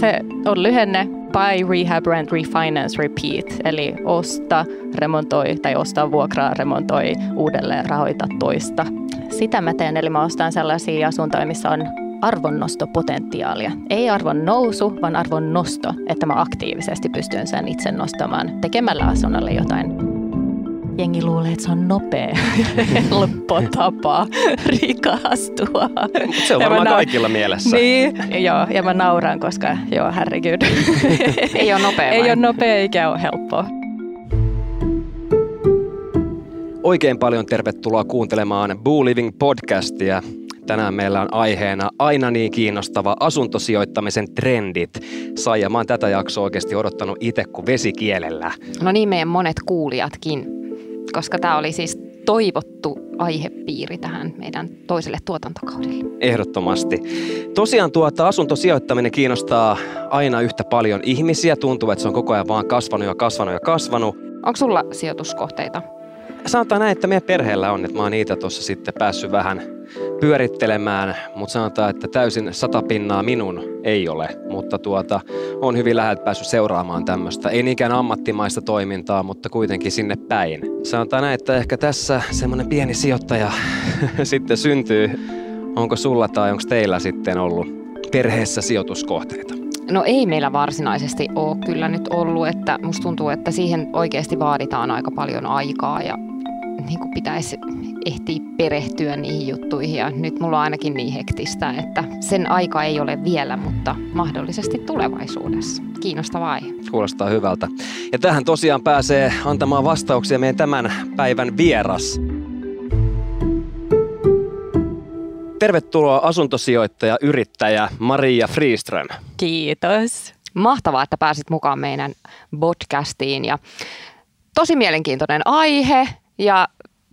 Se on lyhenne Buy, Rehab, Rent, Refinance, Repeat. Eli osta, remontoi tai osta, vuokraa, remontoi, uudelleen rahoita toista. Sitä mä teen, eli mä ostan sellaisia asuntoja, missä on arvonnostopotentiaalia. Ei arvon nousu, vaan arvon nosto, että mä aktiivisesti pystyn sen itse nostamaan tekemällä asunnolle jotain jengi luulee, että se on nopea helppo tapa rikastua. Se on varmaan na- kaikilla mielessä. Niin, joo, ja mä nauran, koska joo, herregud. Ei ole nopea Ei ole nopea eikä ole helppoa. Oikein paljon tervetuloa kuuntelemaan Boo Living podcastia. Tänään meillä on aiheena aina niin kiinnostava asuntosijoittamisen trendit. Saija, mä oon tätä jaksoa oikeasti odottanut itse kuin vesikielellä. No niin, meidän monet kuulijatkin, koska tämä oli siis toivottu aihepiiri tähän meidän toiselle tuotantokaudelle. Ehdottomasti. Tosiaan tuota asuntosijoittaminen kiinnostaa aina yhtä paljon ihmisiä. Tuntuu, että se on koko ajan vaan kasvanut ja kasvanut ja kasvanut. Onko sulla sijoituskohteita? Sanotaan näin, että meidän perheellä on, että mä oon niitä tuossa sitten päässyt vähän pyörittelemään, mutta sanotaan, että täysin satapinnaa minun ei ole, mutta tuota, on hyvin läheltä päässyt seuraamaan tämmöistä, ei niinkään ammattimaista toimintaa, mutta kuitenkin sinne päin. Sanotaan näin, että ehkä tässä semmoinen pieni sijoittaja sitten syntyy. Onko sulla tai onko teillä sitten ollut perheessä sijoituskohteita? No ei meillä varsinaisesti ole kyllä nyt ollut, että musta tuntuu, että siihen oikeasti vaaditaan aika paljon aikaa ja niin kuin pitäisi ehtiä perehtyä niihin juttuihin ja nyt mulla on ainakin niin hektistä, että sen aika ei ole vielä, mutta mahdollisesti tulevaisuudessa. Kiinnostava aihe. Kuulostaa hyvältä. Ja tähän tosiaan pääsee antamaan vastauksia meidän tämän päivän vieras. Tervetuloa asuntosijoittaja, yrittäjä Maria Friström. Kiitos. Mahtavaa, että pääsit mukaan meidän podcastiin ja tosi mielenkiintoinen aihe ja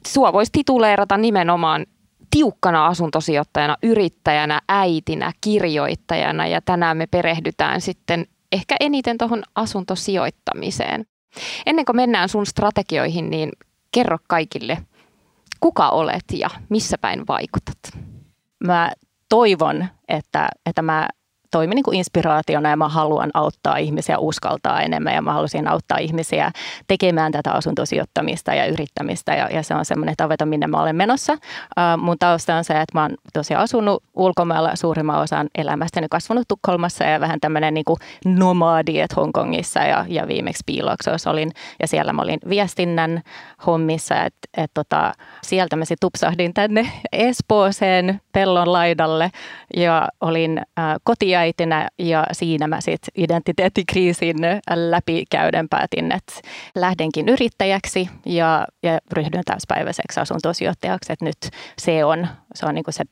sua voisi tituleerata nimenomaan tiukkana asuntosijoittajana, yrittäjänä, äitinä, kirjoittajana ja tänään me perehdytään sitten ehkä eniten tuohon asuntosijoittamiseen. Ennen kuin mennään sun strategioihin, niin kerro kaikille, kuka olet ja missä päin vaikutat? Mä toivon, että, että mä toimi niin kuin inspiraationa ja mä haluan auttaa ihmisiä uskaltaa enemmän ja mä halusin auttaa ihmisiä tekemään tätä asuntosijoittamista ja yrittämistä ja, ja se on semmoinen tavoite, minne mä olen menossa. Uh, mun tausta on se, että mä oon tosiaan asunut ulkomailla suurimman osan elämästäni, kasvanut Tukholmassa ja vähän tämmöinen niin kuin nomadi, että Hongkongissa ja, ja viimeksi Piiloksossa olin ja siellä mä olin viestinnän hommissa, että et tota, sieltä mä sitten tupsahdin tänne Espooseen pellon laidalle ja olin äh, kotiäitinä ja siinä mä sitten identiteettikriisin läpikäyden päätin, että lähdenkin yrittäjäksi ja, ja ryhdyn täyspäiväiseksi asuntosijoittajaksi, että nyt se on, se on niinku se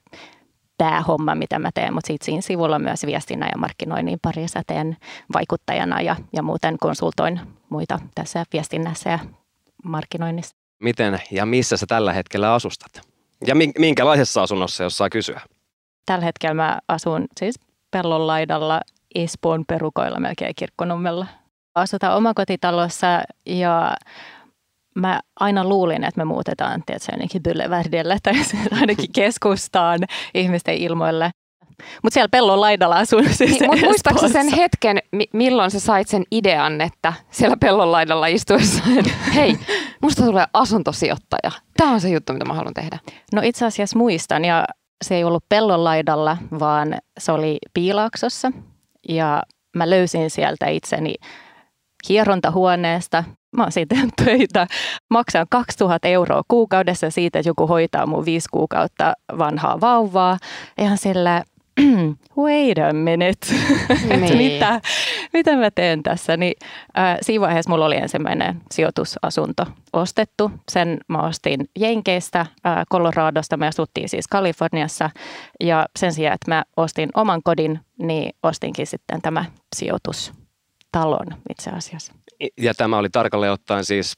päähomma, mitä mä teen, mutta siitä siinä sivulla myös viestinnän ja markkinoinnin parissa teen vaikuttajana ja, ja muuten konsultoin muita tässä viestinnässä ja markkinoinnissa. Miten ja missä sä tällä hetkellä asustat? Ja minkälaisessa asunnossa, jos saa kysyä? Tällä hetkellä mä asun siis pellon laidalla Espoon perukoilla melkein kirkkonummella. Asutaan omakotitalossa ja mä aina luulin, että me muutetaan tietysti ainakin Byleverdelle tai ainakin keskustaan ihmisten ilmoille. Mutta siellä pellon laidalla asun siis niin, Mutta muistaaksä sen hetken, milloin sä sait sen idean, että siellä pellon laidalla istuessa, hei, musta tulee asuntosijoittaja. Tämä on se juttu, mitä mä haluan tehdä. No itse asiassa muistan ja se ei ollut pellon laidalla, vaan se oli Piilaaksossa ja mä löysin sieltä itseni hierontahuoneesta. Mä oon siitä töitä. Maksan 2000 euroa kuukaudessa siitä, että joku hoitaa mun viisi kuukautta vanhaa vauvaa. Ihan sillä wait a minute, niin. mitä, mitä mä teen tässä. Niin, äh, siinä vaiheessa mulla oli ensimmäinen sijoitusasunto ostettu. Sen mä ostin Jenkeistä, äh, Coloradosta. Me asuttiin siis Kaliforniassa. Ja sen sijaan, että mä ostin oman kodin, niin ostinkin sitten tämä sijoitustalon itse asiassa. Ja tämä oli tarkalleen ottaen siis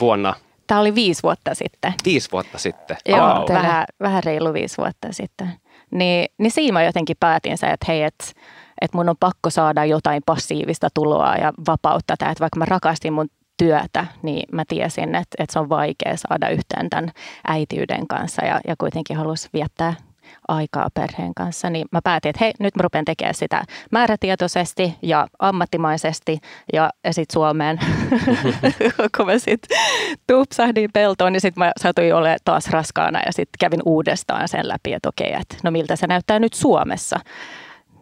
vuonna Tämä oli viisi vuotta sitten. Viisi vuotta sitten? Joo, oh. vähän, vähän reilu viisi vuotta sitten. Niin, niin siinä mä jotenkin päätin se, että hei, että että mun on pakko saada jotain passiivista tuloa ja vapautta. Että vaikka mä rakastin mun työtä, niin mä tiesin, että, että se on vaikea saada yhteen tämän äitiyden kanssa ja, ja kuitenkin halusin viettää aikaa perheen kanssa, niin mä päätin, että hei, nyt mä rupean tekemään sitä määrätietoisesti ja ammattimaisesti ja, ja sitten Suomeen, kun mä sitten tupsahdin peltoon, niin sitten mä satuin olemaan taas raskaana ja sitten kävin uudestaan sen läpi, että okei, että no miltä se näyttää nyt Suomessa.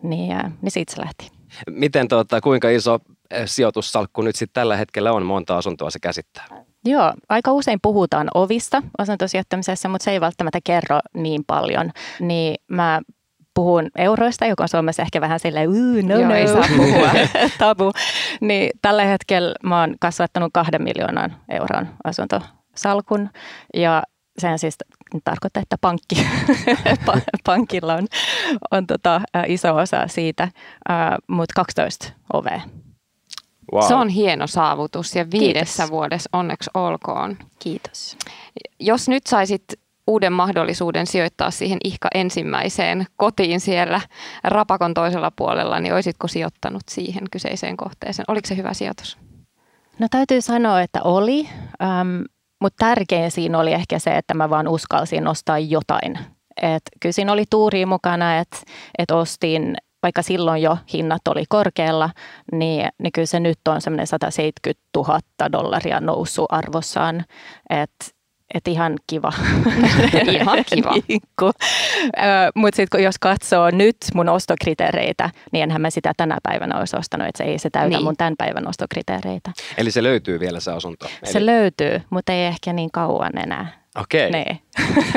Niin, ja, niin siitä se lähti. Miten tuota, kuinka iso sijoitussalkku nyt sitten tällä hetkellä on, monta asuntoa se käsittää? Joo, aika usein puhutaan ovista asuntosijoittamisessa, mutta se ei välttämättä kerro niin paljon. Niin mä puhun euroista, joka on Suomessa ehkä vähän silleen, no, Joo, no, ei saa puhua. tabu. Niin tällä hetkellä mä oon kasvattanut kahden miljoonan euron asuntosalkun ja sehän siis tarkoittaa, että pankki, pankilla on, on tota, iso osa siitä, mutta 12 ovea. Wow. Se on hieno saavutus ja viidessä Kiitos. vuodessa onneksi olkoon. Kiitos. Jos nyt saisit uuden mahdollisuuden sijoittaa siihen ihka ensimmäiseen kotiin siellä rapakon toisella puolella, niin olisitko sijoittanut siihen kyseiseen kohteeseen? Oliko se hyvä sijoitus? No täytyy sanoa, että oli, ähm, mutta tärkein siinä oli ehkä se, että mä vaan uskalsin ostaa jotain. Et kyllä siinä oli tuuri mukana, että et ostin, vaikka silloin jo hinnat oli korkealla, niin, niin kyllä se nyt on semmoinen 170 000 dollaria noussut arvossaan. Että et ihan kiva. Ihan kiva. niin Mutta sitten jos katsoo nyt mun ostokriteereitä, niin enhän mä sitä tänä päivänä olisi ostanut, että se ei se täytä Niin. mun tämän päivän ostokriteereitä. Eli se löytyy vielä se asunto? Se löytyy, mutta ei ehkä niin kauan enää. Okei, Nee.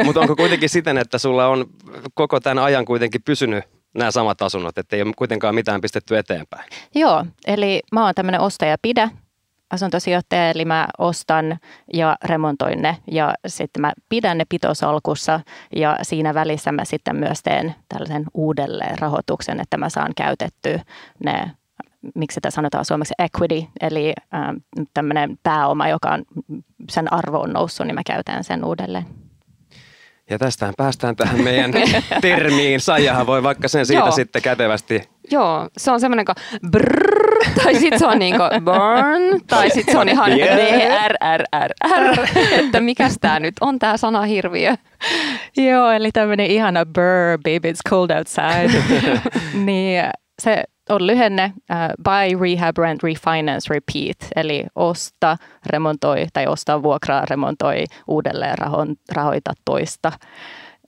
mutta onko kuitenkin siten, että sulla on koko tämän ajan kuitenkin pysynyt nämä samat asunnot, että ei ole kuitenkaan mitään pistetty eteenpäin? Joo, eli mä oon tämmöinen ostaja pidä asuntosijoittaja, eli mä ostan ja remontoin ne ja sitten mä pidän ne pitosalkussa ja siinä välissä mä sitten myös teen tällaisen uudelleen rahoituksen, että mä saan käytettyä ne miksi sitä sanotaan suomeksi equity, eli ähm, tämmöinen pääoma, joka on, sen arvo on noussut, niin mä käytän sen uudelleen. Ja tästähän päästään tähän meidän termiin. Saijahan voi vaikka sen siitä Joo. sitten kätevästi. Joo, se on semmoinen kuin brrrr, tai sitten se on niin kuin burn, tai sitten se on ihan Yeah. BRRRR, että mikäs tämä nyt on tämä sanahirviö. Joo, eli tämmöinen ihana burr, baby, it's cold outside. niin se on lyhenne uh, buy, rehab, rent, refinance, repeat. Eli osta, remontoi tai osta, vuokraa, remontoi, uudelleen raho- rahoita toista.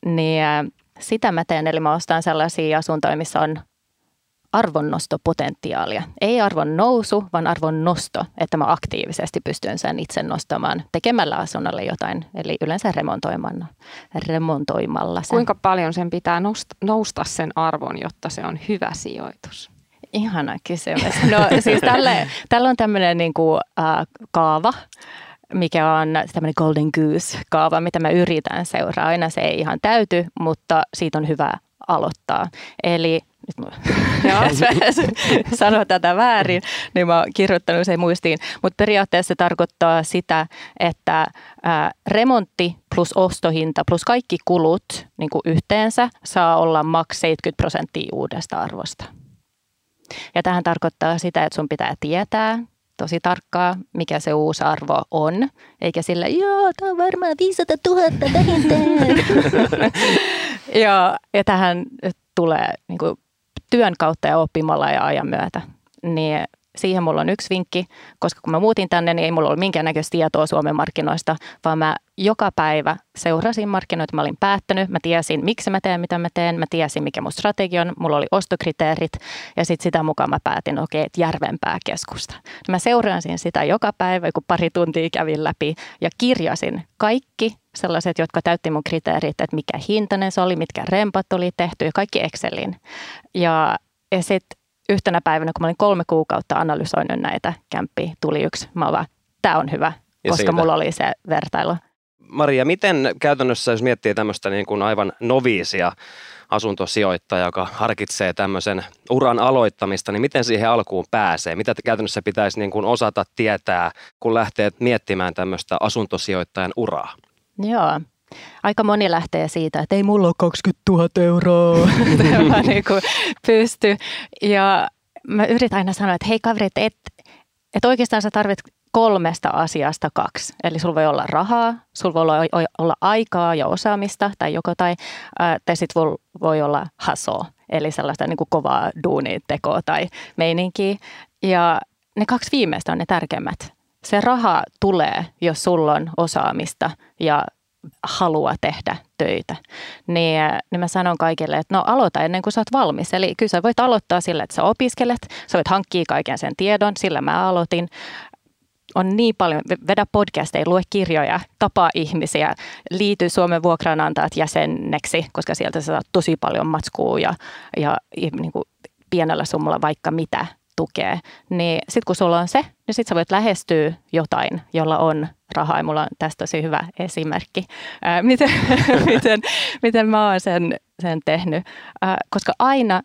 Niin uh, sitä mä teen, eli mä ostan sellaisia asuntoja, missä on arvonnostopotentiaalia. Ei arvon nousu, vaan arvon nosto, että mä aktiivisesti pystyn sen itse nostamaan tekemällä asunnolle jotain, eli yleensä remontoimalla, remontoimalla sen. Kuinka paljon sen pitää nousta, nousta sen arvon, jotta se on hyvä sijoitus? Ihana kysymys. No siis tälle, tällä on tämmöinen niin kuin, äh, kaava, mikä on tämmöinen golden goose-kaava, mitä mä yritän seuraa. Aina se ei ihan täyty, mutta siitä on hyvä aloittaa. Eli nyt mä, sanon tätä väärin, niin mä oon kirjoittanut sen muistiin. Mutta periaatteessa se tarkoittaa sitä, että ää, remontti plus ostohinta plus kaikki kulut niin kuin yhteensä saa olla maks 70 prosenttia uudesta arvosta. Ja tähän tarkoittaa sitä, että sun pitää tietää tosi tarkkaa, mikä se uusi arvo on, eikä sillä, joo, tämä on varmaan 500 000 vähintään. ja, ja tähän tulee niin kuin, työn kautta ja oppimalla ja ajan myötä. Niin siihen mulla on yksi vinkki, koska kun mä muutin tänne, niin ei mulla ollut minkäännäköistä tietoa Suomen markkinoista, vaan mä joka päivä seurasin markkinoita, mä olin päättänyt, mä tiesin, miksi mä teen, mitä mä teen, mä tiesin, mikä mun strategia on, mulla oli ostokriteerit ja sitten sitä mukaan mä päätin, okei, että järvempää keskusta. Mä seurasin sitä joka päivä, kun pari tuntia kävin läpi ja kirjasin kaikki sellaiset, jotka täytti mun kriteerit, että mikä hintainen se oli, mitkä rempat oli tehty ja kaikki Excelin. Ja, ja sitten yhtenä päivänä, kun mä olin kolme kuukautta analysoinut näitä kämppiä, tuli yksi. Mä vaan, tää on hyvä, Ja koska siitä. mulla oli se vertailu. Maria, miten käytännössä, jos miettii tämmöistä niin kuin aivan noviisia asuntosijoittaja, joka harkitsee tämmöisen uran aloittamista, niin miten siihen alkuun pääsee? Mitä käytännössä pitäisi niin kuin osata tietää, kun lähtee miettimään tämmöistä asuntosijoittajan uraa? Joo. Aika moni lähtee siitä, että ei mulla ole 20 000 euroa. mä niin kuin pysty. Ja mä yritän aina sanoa, että hei kaverit, et, et oikeastaan sä tarvit kolmesta asiasta kaksi. Eli sulla voi olla rahaa, sulla voi olla, olla aikaa ja osaamista tai joko tai, tai sitten voi, voi olla hasoa, eli sellaista niin kuin kovaa duunitekoa tai meininkiä. Ja ne kaksi viimeistä on ne tärkeimmät. Se raha tulee, jos sulla on osaamista ja halua tehdä töitä. Niin, niin mä sanon kaikille, että no aloita ennen kuin sä oot valmis. Eli kyllä sä voit aloittaa sillä, että sä opiskelet, sä voit hankkia kaiken sen tiedon, sillä mä aloitin on niin paljon, vedä podcasteja, lue kirjoja, tapaa ihmisiä, liity Suomen vuokranantajat jäseneksi, koska sieltä sä saat tosi paljon matskua ja, ja niin kuin pienellä summalla vaikka mitä tukee. Niin sitten kun sulla on se, niin sitten sä voit lähestyä jotain, jolla on rahaa. Ja mulla on tästä tosi hyvä esimerkki, ää, miten, miten, miten mä oon sen, sen tehnyt. Ää, koska aina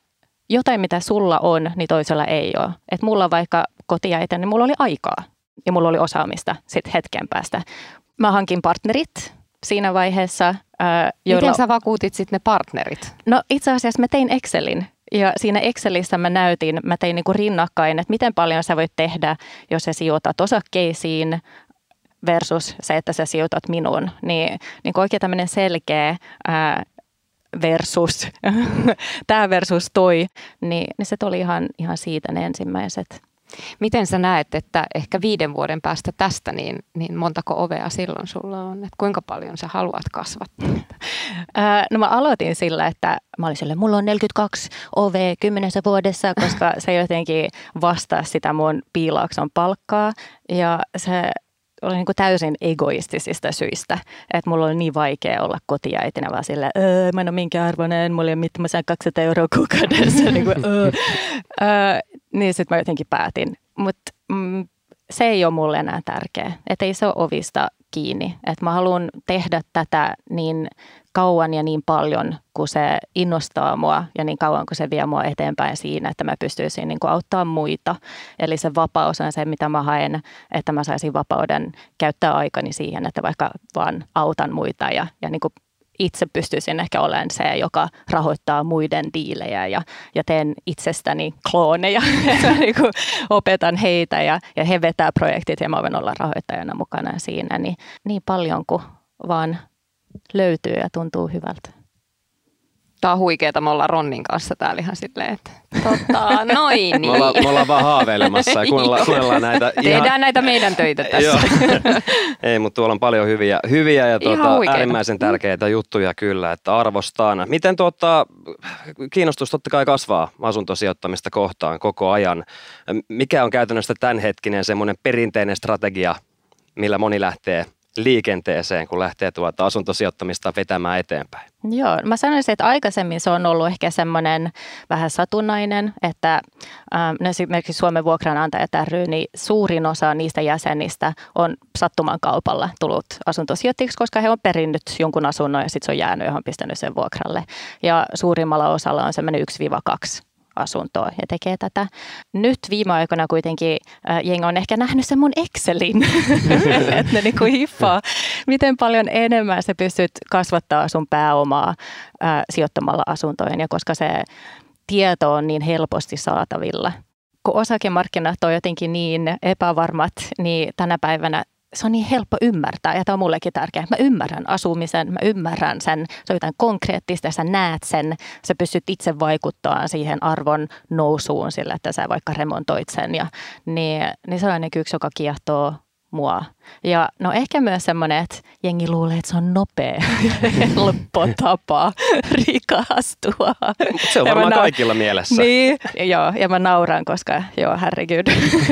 jotain, mitä sulla on, niin toisella ei ole. Et mulla vaikka kotiäitä, niin mulla oli aikaa ja mulla oli osaamista sitten hetken päästä. Mä hankin partnerit siinä vaiheessa. Ää, joilla... Miten sä vakuutit sitten ne partnerit? No itse asiassa mä tein Excelin ja siinä Excelissä mä näytin, mä tein niin kuin rinnakkain, että miten paljon sä voit tehdä, jos sä sijoitat osakkeisiin versus se, että sä sijoitat minuun. Niin, niin oikein tämmöinen selkeä ää, versus, tämä versus toi, niin, niin se tuli ihan, ihan siitä ne ensimmäiset Miten sä näet, että ehkä viiden vuoden päästä tästä, niin, niin montako ovea silloin sulla on? Että kuinka paljon sä haluat kasvattaa? no mä aloitin sillä, että mä olin sille, mulla on 42 ove kymmenessä vuodessa, koska se jotenkin vastaa sitä mun piilaakson palkkaa. Ja se oli niin kuin täysin egoistisista syistä, että mulla oli niin vaikea olla kotiäitinä, vaan sille, öö, mä en ole minkään arvoinen, mulla ei ole mitään, mä saan 200 euroa kuukaudessa. niin kuin, öö. öö, niin sitten mä jotenkin päätin. Mutta mm, se ei ole mulle enää tärkeä. Että ei se ole ovista kiinni. Että mä haluan tehdä tätä niin kauan ja niin paljon, kun se innostaa mua ja niin kauan, kun se vie mua eteenpäin siinä, että mä pystyisin niin auttaa muita. Eli se vapaus on se, mitä mä haen, että mä saisin vapauden käyttää aikani siihen, että vaikka vaan autan muita ja, ja niin itse pystyisin ehkä olemaan se, joka rahoittaa muiden diilejä ja, ja teen itsestäni klooneja. niin opetan heitä ja, ja he vetää projektit ja mä voin olla rahoittajana mukana siinä. Niin, niin paljon kuin vaan löytyy ja tuntuu hyvältä. Tämä on huikeeta, me ollaan Ronnin kanssa täällä ihan silleen, että tota, noin niin. Me ollaan, me ollaan vaan haaveilemassa ja kuunnellaan, kuunnellaan näitä. Tehdään ihan... näitä meidän töitä tässä. Ei, mutta tuolla on paljon hyviä, hyviä ja tuota, äärimmäisen tärkeitä juttuja kyllä, että arvostaan. Miten tuota, kiinnostus totta kai kasvaa asuntosijoittamista kohtaan koko ajan. Mikä on käytännössä tämänhetkinen semmoinen perinteinen strategia, millä moni lähtee liikenteeseen, kun lähtee tuota asuntosijoittamista vetämään eteenpäin? Joo, mä sanoisin, että aikaisemmin se on ollut ehkä semmoinen vähän satunnainen, että ähm, no esimerkiksi Suomen vuokranantajat ry, niin suurin osa niistä jäsenistä on sattuman kaupalla tullut asuntosijoittajiksi, koska he on perinnyt jonkun asunnon ja sitten se on jäänyt johon pistänyt sen vuokralle. Ja suurimmalla osalla on semmoinen 1-2 asuntoa ja tekee tätä. Nyt viime aikoina kuitenkin äh, jengi on ehkä nähnyt sen mun Excelin, että ne niin kuin hiffaa, miten paljon enemmän sä pystyt kasvattaa sun pääomaa äh, sijoittamalla asuntoihin ja koska se tieto on niin helposti saatavilla. Kun osakemarkkinat on jotenkin niin epävarmat, niin tänä päivänä se on niin helppo ymmärtää ja tämä on mullekin tärkeää. Mä ymmärrän asumisen, mä ymmärrän sen, se on jotain konkreettista, sä näet sen, sä pystyt itse vaikuttamaan siihen arvon nousuun sillä, että sä vaikka remontoit sen. Ja, niin, niin se on ainakin yksi, joka kiehtoo mua. Ja no ehkä myös semmoinen, että jengi luulee, että se on nopea helppo tapa rikastua. se on varmaan na- kaikilla mielessä. Niin, joo, ja mä nauran, koska joo, herregud.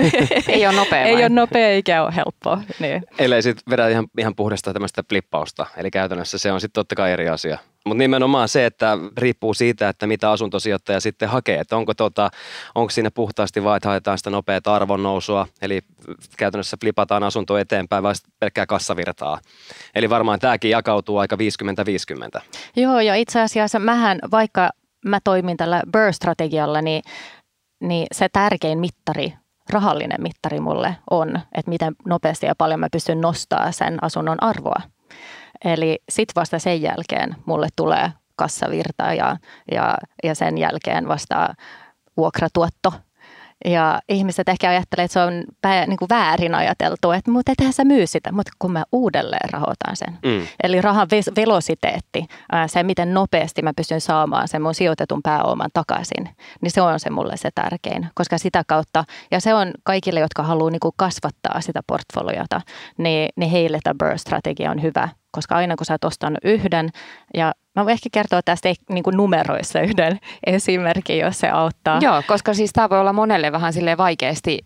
ei ole nopea Ei ole nopea eikä ole helppo. Niin. Eli sitten vedä ihan, ihan puhdasta tämmöistä flippausta. Eli käytännössä se on sitten totta kai eri asia. Mutta nimenomaan se, että riippuu siitä, että mitä asuntosijoittaja sitten hakee. Että onko, tota, onko siinä puhtaasti vain, että haetaan sitä nopeaa arvonnousua, eli käytännössä flipataan asunto eteenpäin vai pelkkää kassavirtaa. Eli varmaan tämäkin jakautuu aika 50-50. Joo, ja itse asiassa mähän, vaikka mä toimin tällä Burr-strategialla, niin, niin se tärkein mittari rahallinen mittari mulle on, että miten nopeasti ja paljon mä pystyn nostamaan sen asunnon arvoa. Eli sitten vasta sen jälkeen mulle tulee kassavirta ja, ja, ja sen jälkeen vasta vuokratuotto. Ja ihmiset ehkä ajattelee, että se on pää, niin kuin väärin ajateltu, että mutta ethän sä myy sitä, mutta kun mä uudelleen rahoitan sen. Mm. Eli rahan velositeetti, se miten nopeasti mä pystyn saamaan sen mun sijoitetun pääoman takaisin, niin se on se mulle se tärkein. Koska sitä kautta, ja se on kaikille, jotka haluaa niin kuin kasvattaa sitä portfoliota, niin, niin heille tämä burst-strategia on hyvä koska aina kun sä oot ostanut yhden, ja mä voin ehkä kertoa tästä niin kuin numeroissa yhden esimerkin, jos se auttaa. Joo, koska siis tämä voi olla monelle vähän sille vaikeasti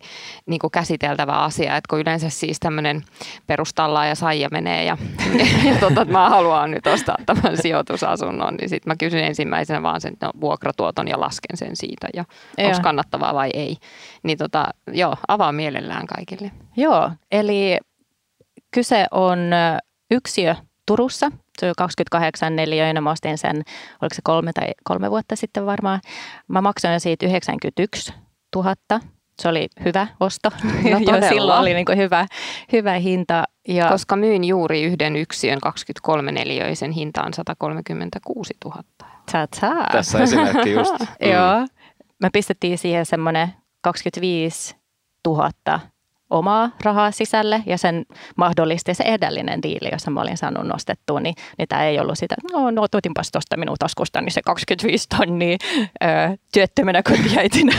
niin kuin käsiteltävä asia, että kun yleensä siis tämmöinen perustalla ja saija menee ja, ja tota, että mä haluan nyt ostaa tämän sijoitusasunnon, niin sitten mä kysyn ensimmäisenä vaan sen no, vuokratuoton ja lasken sen siitä ja onko kannattavaa vai ei. Niin tota, joo, avaa mielellään kaikille. Joo, eli kyse on yksiö Turussa. Se on 28 neliöinen. Mä ostin sen, oliko se kolme tai kolme vuotta sitten varmaan. Mä maksoin siitä 91 000. Se oli hyvä osto. No jo silloin oli niin kuin hyvä, hyvä hinta. Ja Koska myin juuri yhden yksiön 23 neliöisen hinta on 136 000. Ta-ta. Tässä esimerkki just. Mm. Joo. Me pistettiin siihen semmoinen 25 000 omaa rahaa sisälle ja sen mahdollisti se edellinen diili, jossa mä olin saanut nostettua, niin, niin tämä ei ollut sitä, no, no otinpas tuosta minun taskusta, niin se 25 tonnia ö, työttömänä kotiäitinä.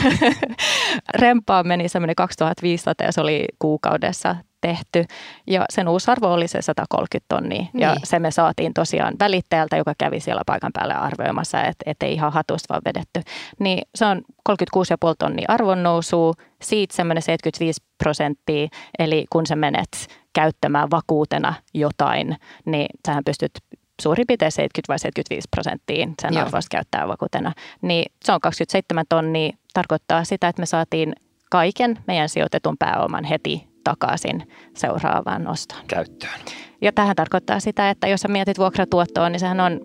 Rempaan meni semmoinen 2500 ja se oli kuukaudessa tehty ja sen uusi arvo oli se 130 tonnia niin. ja se me saatiin tosiaan välittäjältä, joka kävi siellä paikan päällä arvioimassa, että et ei ihan hatusta vaan vedetty. Niin se on 36,5 tonnia arvon nousu, siitä semmoinen 75 prosenttia, eli kun sä menet käyttämään vakuutena jotain, niin sähän pystyt suurin piirtein 70 vai 75 prosenttiin sen arvosta käyttää vakuutena. Niin se on 27 tonnia, tarkoittaa sitä, että me saatiin kaiken meidän sijoitetun pääoman heti takaisin seuraavaan ostoon. Käyttöön. Ja tähän tarkoittaa sitä, että jos sä mietit vuokratuottoa, niin sehän on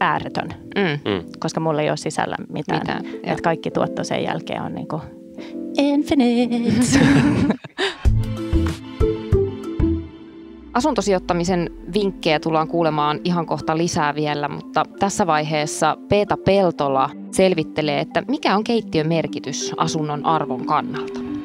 ääretön, mm. mm. koska mulla ei ole sisällä mitään. mitään että kaikki tuotto sen jälkeen on niin kuin infinite. Asuntosijoittamisen vinkkejä tullaan kuulemaan ihan kohta lisää vielä, mutta tässä vaiheessa Peeta Peltola selvittelee, että mikä on keittiön merkitys asunnon arvon kannalta.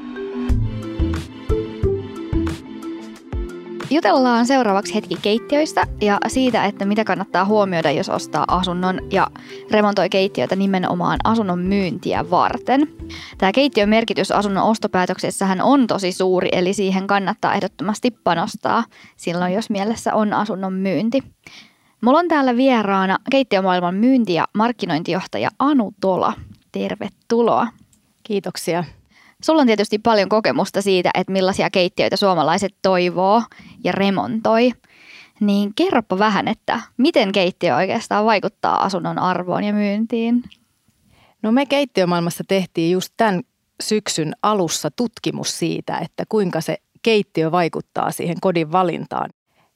Jutellaan seuraavaksi hetki keittiöistä ja siitä, että mitä kannattaa huomioida, jos ostaa asunnon ja remontoi keittiötä nimenomaan asunnon myyntiä varten. Tämä keittiön merkitys asunnon ostopäätöksessähän on tosi suuri, eli siihen kannattaa ehdottomasti panostaa silloin, jos mielessä on asunnon myynti. Mulla on täällä vieraana keittiömaailman myynti- ja markkinointijohtaja Anu Tola. Tervetuloa. Kiitoksia. Sulla on tietysti paljon kokemusta siitä, että millaisia keittiöitä suomalaiset toivoo ja remontoi. Niin kerropa vähän, että miten keittiö oikeastaan vaikuttaa asunnon arvoon ja myyntiin? No me keittiömaailmassa tehtiin just tämän syksyn alussa tutkimus siitä, että kuinka se keittiö vaikuttaa siihen kodin valintaan.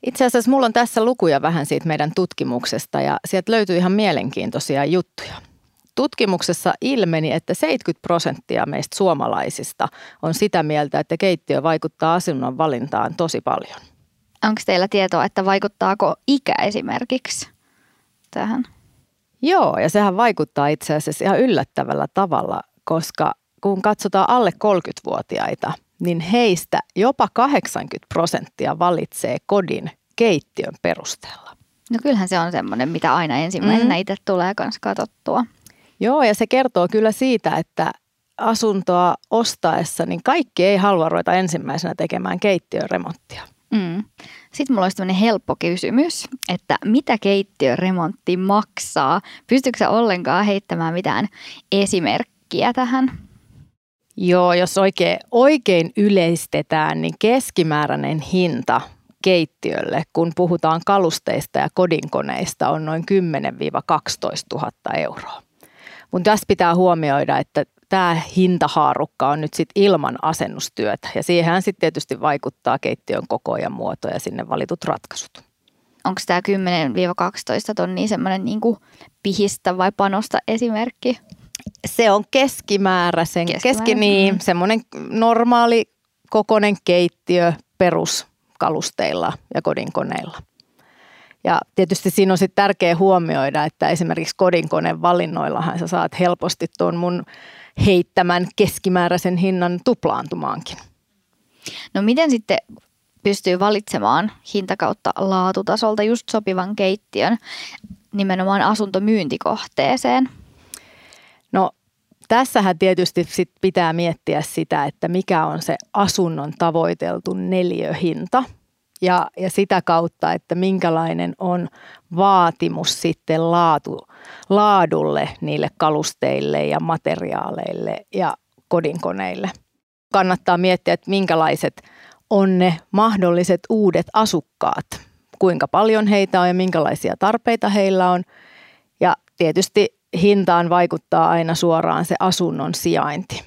Itse asiassa mulla on tässä lukuja vähän siitä meidän tutkimuksesta ja sieltä löytyy ihan mielenkiintoisia juttuja. Tutkimuksessa ilmeni, että 70 prosenttia meistä suomalaisista on sitä mieltä, että keittiö vaikuttaa asunnon valintaan tosi paljon. Onko teillä tietoa, että vaikuttaako ikä esimerkiksi tähän? Joo, ja sehän vaikuttaa itse asiassa ihan yllättävällä tavalla, koska kun katsotaan alle 30-vuotiaita, niin heistä jopa 80 prosenttia valitsee kodin keittiön perusteella. No kyllähän se on semmoinen, mitä aina ensimmäisenä mm. itse tulee kanssa katsottua. Joo, ja se kertoo kyllä siitä, että asuntoa ostaessa, niin kaikki ei halua ruveta ensimmäisenä tekemään keittiön remonttia. Mm. Sitten mulla olisi tämmöinen helppo kysymys, että mitä keittiöremontti maksaa? Pystytkö sä ollenkaan heittämään mitään esimerkkiä tähän? Joo, jos oikein, oikein yleistetään, niin keskimääräinen hinta keittiölle, kun puhutaan kalusteista ja kodinkoneista, on noin 10-12 000 euroa. Mutta tässä pitää huomioida, että tämä hintahaarukka on nyt sitten ilman asennustyötä ja siihen sitten tietysti vaikuttaa keittiön koko ja muoto ja sinne valitut ratkaisut. Onko tämä 10-12 tonnia semmoinen niinku pihistä vai panosta esimerkki? Se on keskimääräisen, Keskimääräisen. keski, niin, semmoinen normaali kokoinen keittiö peruskalusteilla ja kodinkoneilla. Ja tietysti siinä on sitten tärkeää huomioida, että esimerkiksi kodinkoneen valinnoillahan sä saat helposti tuon mun heittämän keskimääräisen hinnan tuplaantumaankin. No miten sitten pystyy valitsemaan hinta kautta laatutasolta just sopivan keittiön nimenomaan asuntomyyntikohteeseen? No tässähän tietysti sit pitää miettiä sitä, että mikä on se asunnon tavoiteltu neliöhinta ja, ja sitä kautta, että minkälainen on vaatimus sitten laatu, laadulle niille kalusteille ja materiaaleille ja kodinkoneille. Kannattaa miettiä, että minkälaiset on ne mahdolliset uudet asukkaat, kuinka paljon heitä on ja minkälaisia tarpeita heillä on. Ja tietysti hintaan vaikuttaa aina suoraan se asunnon sijainti.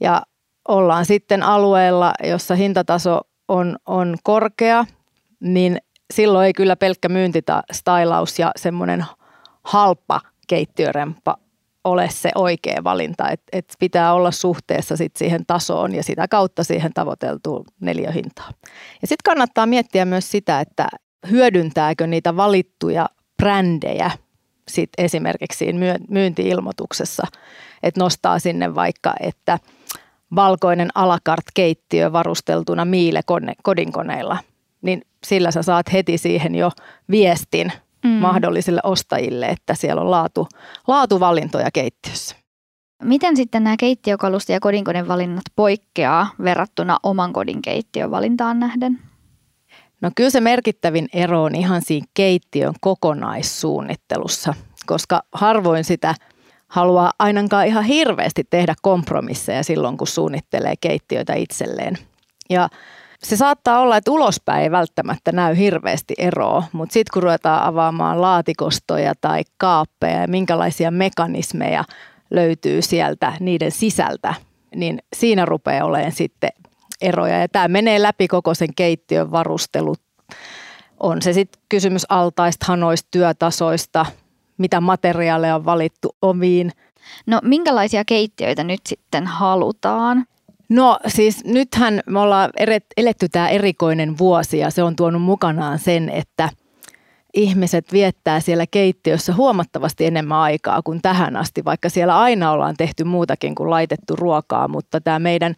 Ja ollaan sitten alueella, jossa hintataso on, on korkea, niin silloin ei kyllä pelkkä myyntistylaus ja semmoinen halpa keittiöremppa ole se oikea valinta. Et, et pitää olla suhteessa sit siihen tasoon ja sitä kautta siihen tavoiteltuun neliöhintaan. Ja sitten kannattaa miettiä myös sitä, että hyödyntääkö niitä valittuja brändejä sit esimerkiksi myyntiilmoituksessa, että nostaa sinne vaikka, että valkoinen alakart-keittiö varusteltuna Miile kodinkoneilla, niin sillä sä saat heti siihen jo viestin mm. mahdollisille ostajille, että siellä on laatu, laatuvalintoja keittiössä. Miten sitten nämä keittiökalusta ja kodinkoneen valinnat poikkeaa verrattuna oman kodin keittiön valintaan nähden? No kyllä se merkittävin ero on ihan siinä keittiön kokonaissuunnittelussa, koska harvoin sitä haluaa ainakaan ihan hirveästi tehdä kompromisseja silloin, kun suunnittelee keittiöitä itselleen. Ja se saattaa olla, että ulospäin ei välttämättä näy hirveästi eroa, mutta sitten kun ruvetaan avaamaan laatikostoja tai kaappeja ja minkälaisia mekanismeja löytyy sieltä niiden sisältä, niin siinä rupeaa olemaan sitten eroja. Ja tämä menee läpi koko sen keittiön varustelut. On se sitten kysymys altaista, hanoista, työtasoista, mitä materiaaleja on valittu omiin. No minkälaisia keittiöitä nyt sitten halutaan? No siis nythän me ollaan eletty tämä erikoinen vuosi ja se on tuonut mukanaan sen, että ihmiset viettää siellä keittiössä huomattavasti enemmän aikaa kuin tähän asti, vaikka siellä aina ollaan tehty muutakin kuin laitettu ruokaa, mutta tämä meidän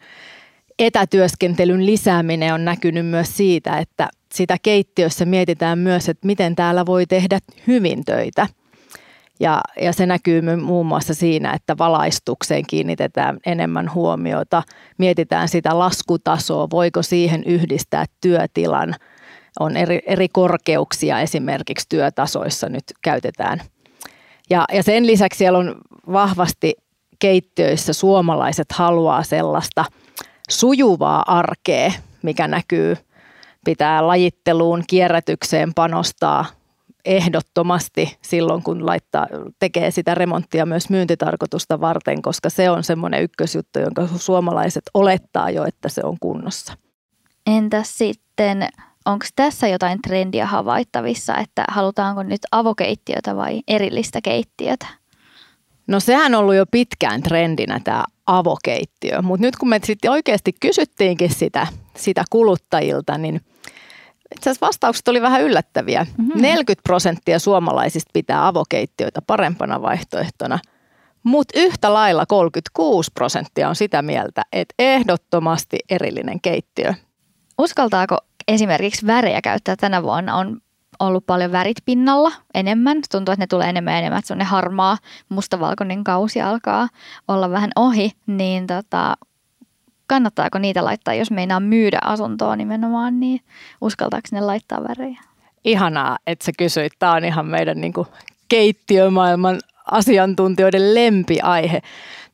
etätyöskentelyn lisääminen on näkynyt myös siitä, että sitä keittiössä mietitään myös, että miten täällä voi tehdä hyvin töitä. Ja, ja se näkyy muun muassa siinä, että valaistukseen kiinnitetään enemmän huomiota. Mietitään sitä laskutasoa, voiko siihen yhdistää työtilan. On eri, eri korkeuksia esimerkiksi työtasoissa nyt käytetään. Ja, ja sen lisäksi siellä on vahvasti keittiöissä suomalaiset haluaa sellaista sujuvaa arkea, mikä näkyy, pitää lajitteluun, kierrätykseen panostaa – ehdottomasti silloin, kun laittaa, tekee sitä remonttia myös myyntitarkoitusta varten, koska se on semmoinen ykkösjuttu, jonka suomalaiset olettaa jo, että se on kunnossa. Entäs sitten, onko tässä jotain trendiä havaittavissa, että halutaanko nyt avokeittiötä vai erillistä keittiötä? No sehän on ollut jo pitkään trendinä tämä avokeittiö, mutta nyt kun me sitten oikeasti kysyttiinkin sitä, sitä kuluttajilta, niin – itse asiassa vastaukset oli vähän yllättäviä. Mm-hmm. 40 prosenttia suomalaisista pitää avokeittiöitä parempana vaihtoehtona, mutta yhtä lailla 36 prosenttia on sitä mieltä, että ehdottomasti erillinen keittiö. Uskaltaako esimerkiksi värejä käyttää tänä vuonna? On ollut paljon värit pinnalla enemmän. Tuntuu, että ne tulee enemmän ja enemmän, että harmaa, mustavalkoinen kausi alkaa olla vähän ohi. Niin tota, kannattaako niitä laittaa, jos meinaa myydä asuntoa nimenomaan, niin uskaltaako ne laittaa värejä? Ihanaa, että sä kysyit. Tämä on ihan meidän niin kuin keittiömaailman asiantuntijoiden lempiaihe.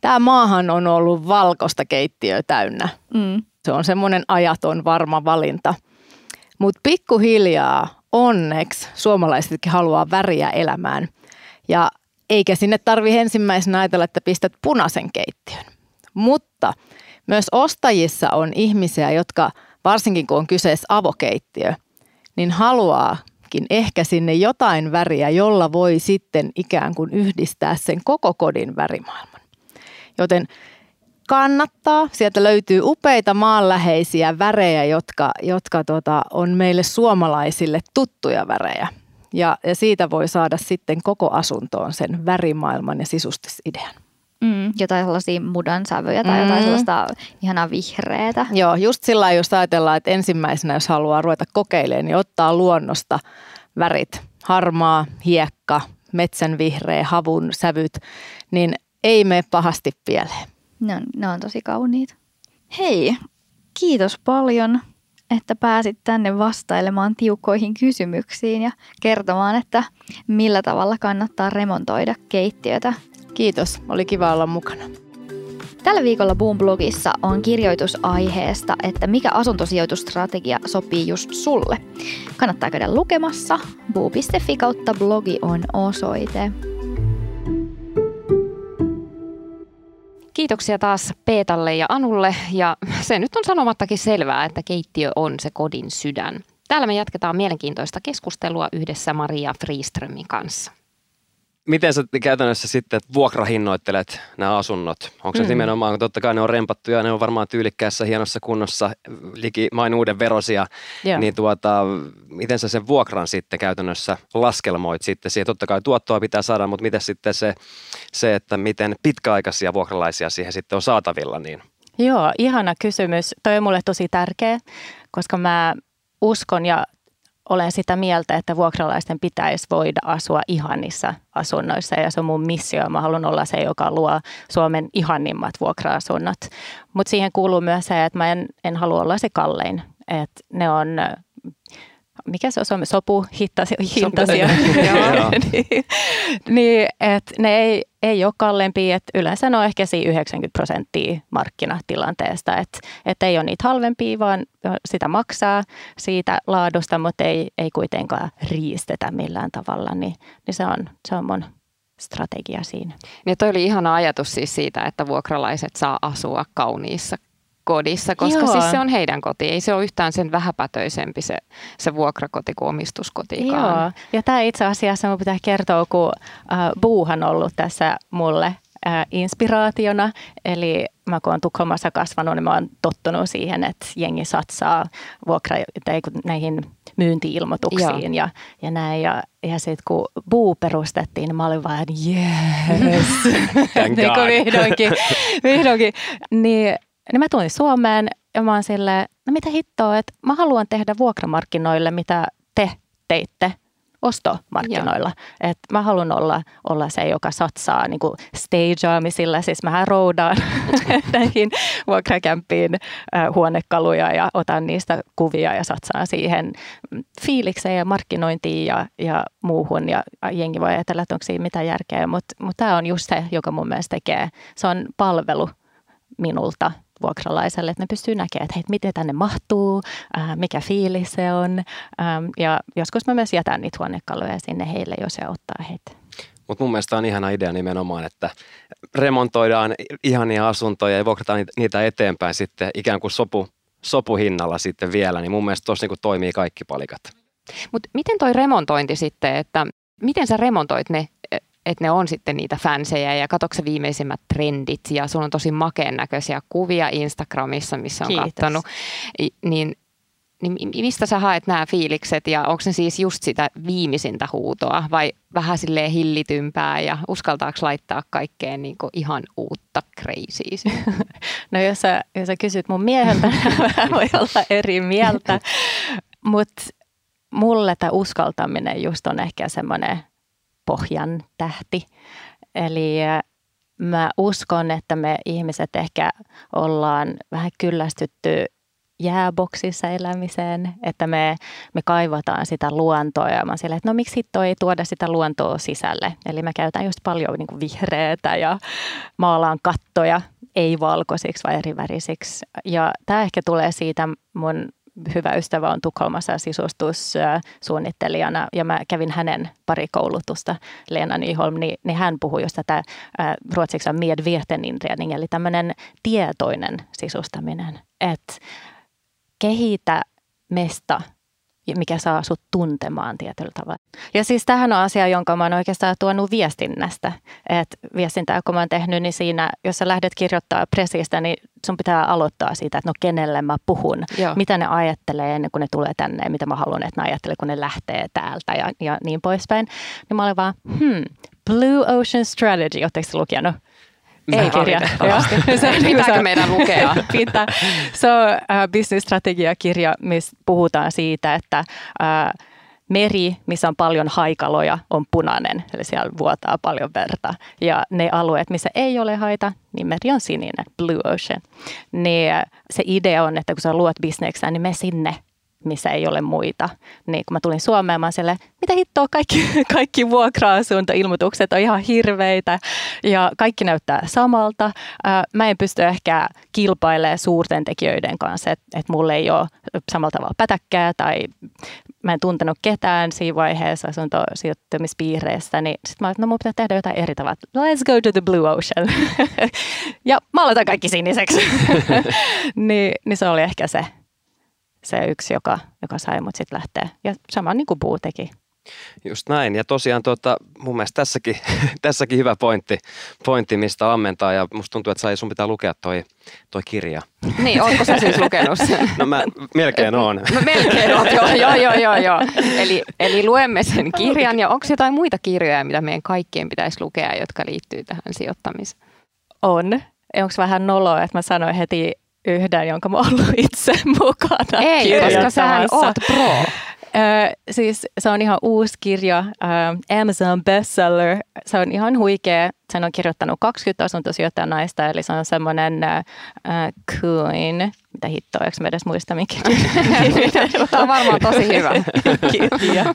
Tämä maahan on ollut valkoista keittiöä täynnä. Mm. Se on semmoinen ajaton varma valinta. Mutta pikkuhiljaa onneksi suomalaisetkin haluaa väriä elämään. Ja eikä sinne tarvi ensimmäisenä ajatella, että pistät punaisen keittiön. Mutta myös ostajissa on ihmisiä, jotka varsinkin kun on kyseessä avokeittiö, niin haluaakin ehkä sinne jotain väriä, jolla voi sitten ikään kuin yhdistää sen koko kodin värimaailman. Joten kannattaa. Sieltä löytyy upeita maanläheisiä värejä, jotka, jotka tota, on meille suomalaisille tuttuja värejä. Ja, ja siitä voi saada sitten koko asuntoon sen värimaailman ja sisustusidean. Mm, jotain sellaisia mudan sävyjä tai mm. jotain sellaista ihanaa vihreätä. Joo, just sillä jos ajatellaan, että ensimmäisenä jos haluaa ruveta kokeilemaan, niin ottaa luonnosta värit, harmaa, hiekka, metsän vihreä, havun sävyt, niin ei mene pahasti pieleen. Ne on, ne on tosi kauniita. Hei, kiitos paljon, että pääsit tänne vastailemaan tiukkoihin kysymyksiin ja kertomaan, että millä tavalla kannattaa remontoida keittiötä. Kiitos, oli kiva olla mukana. Tällä viikolla Boom-blogissa on kirjoitus aiheesta, että mikä asuntosijoitusstrategia sopii just sulle. Kannattaa käydä lukemassa. buu.fi kautta blogi on osoite. Kiitoksia taas Peetalle ja Anulle ja se nyt on sanomattakin selvää, että keittiö on se kodin sydän. Täällä me jatketaan mielenkiintoista keskustelua yhdessä Maria Friströmin kanssa. Miten sä käytännössä sitten vuokrahinnoittelet nämä asunnot? Onko se mm. nimenomaan, totta kai ne on rempattuja ja ne on varmaan tyylikkäässä, hienossa kunnossa, liki main uuden verosia, yeah. niin tuota, miten sä sen vuokran sitten käytännössä laskelmoit sitten siihen? Totta kai tuottoa pitää saada, mutta miten sitten se, se että miten pitkäaikaisia vuokralaisia siihen sitten on saatavilla? Niin? Joo, ihana kysymys. Toi on mulle tosi tärkeä, koska mä uskon ja olen sitä mieltä, että vuokralaisten pitäisi voida asua ihanissa asunnoissa ja se on mun missio. Mä haluan olla se, joka luo Suomen ihanimmat vuokra-asunnot. Mutta siihen kuuluu myös se, että mä en, en halua olla se kallein. että ne on mikä se on, sopu hintaisia. niin, niin että ne ei, ei ole kalleimpia, että yleensä ne on ehkä 90 prosenttia markkinatilanteesta, että, että ei ole niitä halvempia, vaan sitä maksaa siitä laadusta, mutta ei, ei kuitenkaan riistetä millään tavalla, niin, niin se, on, se on mun strategia siinä. Niin toi oli ihana ajatus siis siitä, että vuokralaiset saa asua kauniissa kodissa, koska Joo. siis se on heidän koti. Ei se ole yhtään sen vähäpätöisempi se, se vuokrakoti kuin omistuskotikaan. Joo. Ja tämä itse asiassa minun pitää kertoa, kun äh, Buuhan ollut tässä mulle äh, inspiraationa. Eli mä kun olen Tukholmassa kasvanut, niin mä oon tottunut siihen, että jengi satsaa vuokra, tai näihin myyntiilmoituksiin ja, ja näin. Ja, ja sitten kun Buu perustettiin, niin mä olin vaan, yes, niin kuin vihdoinkin, vihdoinkin. Niin niin mä tulin Suomeen ja mä oon silleen, no mitä hittoa, että mä haluan tehdä vuokramarkkinoille, mitä te teitte ostomarkkinoilla. Et mä haluan olla, olla se, joka satsaa niin stageaamisilla. Siis mähän roudaan näihin vuokrakämppiin äh, huonekaluja ja otan niistä kuvia ja satsaan siihen fiilikseen ja markkinointiin ja, ja muuhun. Ja jengi voi ajatella, että onko siinä mitään järkeä, mutta mut tämä on just se, joka mun mielestä tekee. Se on palvelu minulta vuokralaiselle, että ne pystyy näkemään, että hei, miten tänne mahtuu, ää, mikä fiilis se on. Ää, ja joskus mä myös jätän niitä huonekaluja sinne heille, jos se auttaa heitä. Mutta mun mielestä on ihana idea nimenomaan, että remontoidaan ihania asuntoja ja vuokrataan niitä eteenpäin sitten ikään kuin sopu, sopuhinnalla sitten vielä, niin mun mielestä tuossa niin toimii kaikki palikat. Mutta miten toi remontointi sitten, että miten sä remontoit ne että ne on sitten niitä fansejä ja katokse viimeisimmät trendit ja sulla on tosi makeen näköisiä kuvia Instagramissa, missä on Kiitos. kattonut, niin niin mistä sä haet nämä fiilikset ja onko ne siis just sitä viimeisintä huutoa vai vähän silleen hillitympää ja uskaltaako laittaa kaikkeen niin kuin ihan uutta crazy? No jos sä, jos sä kysyt mun mieheltä, voi olla eri mieltä, mutta mulle tämä uskaltaminen just on ehkä semmoinen pohjan tähti. Eli mä uskon, että me ihmiset ehkä ollaan vähän kyllästytty jääboksissa elämiseen, että me, me kaivataan sitä luontoa ja mä silleen, että no miksi toi ei tuoda sitä luontoa sisälle. Eli mä käytän just paljon niin vihreätä ja maalaan kattoja ei-valkoisiksi vai eri värisiksi. Ja tämä ehkä tulee siitä mun hyvä ystävä on Tukholmassa sisustussuunnittelijana ja mä kävin hänen pari koulutusta, Leena Nyholm, niin, niin hän puhui just tätä äh, ruotsiksi on medveten eli tämmöinen tietoinen sisustaminen, että kehitä mesta mikä saa sut tuntemaan tietyllä tavalla. Ja siis tähän on asia, jonka mä oon oikeastaan tuonut viestinnästä. Et viestintää, kun mä oon tehnyt, niin siinä, jos sä lähdet kirjoittaa presiistä, niin sun pitää aloittaa siitä, että no kenelle mä puhun, Joo. mitä ne ajattelee ennen kuin ne tulee tänne mitä mä haluan, että ne ajattelee, kun ne lähtee täältä ja, ja niin poispäin. Niin mä olin vaan, hmm, Blue Ocean Strategy, ootteko te lukenut? Ei kirja. valitettavasti. Joo. Se on niin kuin Pitääkö meidän lukea? Pitää. Se on äh, business-strategiakirja, missä puhutaan siitä, että äh, meri, missä on paljon haikaloja, on punainen, eli siellä vuotaa paljon verta. Ja ne alueet, missä ei ole haita, niin meri on sininen, blue ocean. Niin äh, se idea on, että kun sä luot bisneksää, niin me sinne missä ei ole muita. Niin kun mä tulin Suomeen, mä oon silleen, mitä hittoa, kaikki, kaikki vuokra-asuntoilmoitukset on ihan hirveitä ja kaikki näyttää samalta. Mä en pysty ehkä kilpailemaan suurten tekijöiden kanssa, että et mulla ei ole samalla tavalla pätäkkää tai mä en tuntenut ketään siinä vaiheessa asuntosijoittamispiireistä, niin sitten mä että no mun pitää tehdä jotain eri tavalla. Let's go to the blue ocean. ja mä aloitan kaikki siniseksi. niin, niin se oli ehkä se, se yksi, joka, joka sai mut sitten lähteä. Ja sama niin kuin Buu teki. Just näin. Ja tosiaan tota, mun mielestä tässäkin, tässäkin hyvä pointti, pointti, mistä ammentaa. Ja musta tuntuu, että sai, sun pitää lukea toi, toi kirja. Niin, ootko sä siis lukenut sen? No mä melkein oon. No melkein oot, joo, joo, joo, joo, joo. Eli, eli luemme sen kirjan ja onko jotain muita kirjoja, mitä meidän kaikkien pitäisi lukea, jotka liittyy tähän sijoittamiseen? On. Onko vähän noloa, että mä sanoin heti yhden, jonka mä ollut itse mukana Ei, koska sähän oot pro. Ö, siis se on ihan uusi kirja, ö, Amazon bestseller. Se on ihan huikea. Sen on kirjoittanut 20 asuntosijoittajan naista, eli se on semmoinen uh, Queen. Mitä hittoa, eikö mä edes muista mikä Tämä on varmaan tosi hyvä. kirja.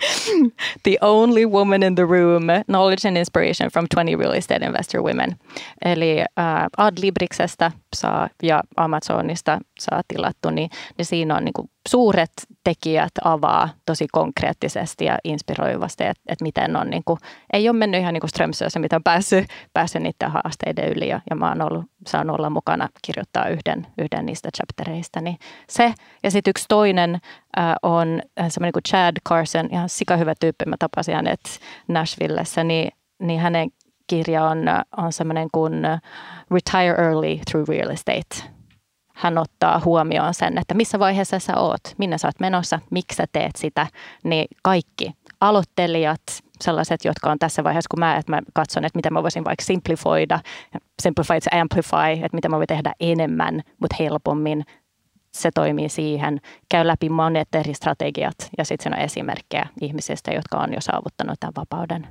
The Only Woman in the Room, Knowledge and Inspiration from 20 Real Estate Investor Women. Eli uh, Adlibriksestä saa ja Amazonista saa tilattu, niin, niin siinä on niinku suuret tekijät avaa tosi konkreettisesti ja inspiroivasti, että et miten on, niinku, ei ole mennyt ihan niinku Strömsössä, mitä on päässyt, päässyt niiden haasteiden yli ja, ja mä oon ollut, saan olla mukana kirjoittaa yhden, yhden niistä chaptereista, niin se. Ja sitten yksi toinen äh, on äh, semmoinen kuin Chad Carson, ihan sikahyvä tyyppi, mä tapasin hänet Nashvillessä, niin, niin hänen kirja on, äh, on semmoinen kuin äh, Retire Early Through Real Estate. Hän ottaa huomioon sen, että missä vaiheessa sä oot, minne sä oot menossa, miksi sä teet sitä, niin kaikki aloittelijat, sellaiset, jotka on tässä vaiheessa, kun mä, että mä katson, että miten mä voisin vaikka simplifoida, simplify to amplify, että mitä mä voin tehdä enemmän, mutta helpommin, se toimii siihen. Käy läpi monet eri strategiat ja sitten siinä on esimerkkejä ihmisistä, jotka on jo saavuttanut tämän vapauden.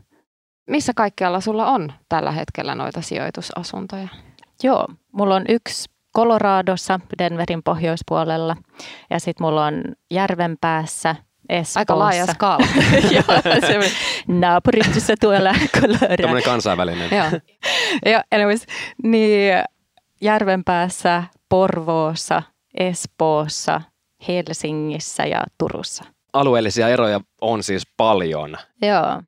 Missä kaikkialla sulla on tällä hetkellä noita sijoitusasuntoja? Joo, mulla on yksi Coloradossa, Denverin pohjoispuolella ja sitten mulla on Järvenpäässä, Espoossa. Aika laaja skaala. Joo, se naapuristossa tuolla Colorado. Tämmöinen kansainvälinen. Joo. Joo, anyways, niin Järvenpäässä, Porvoossa, Espoossa, Helsingissä ja Turussa. Alueellisia eroja on siis paljon. Joo.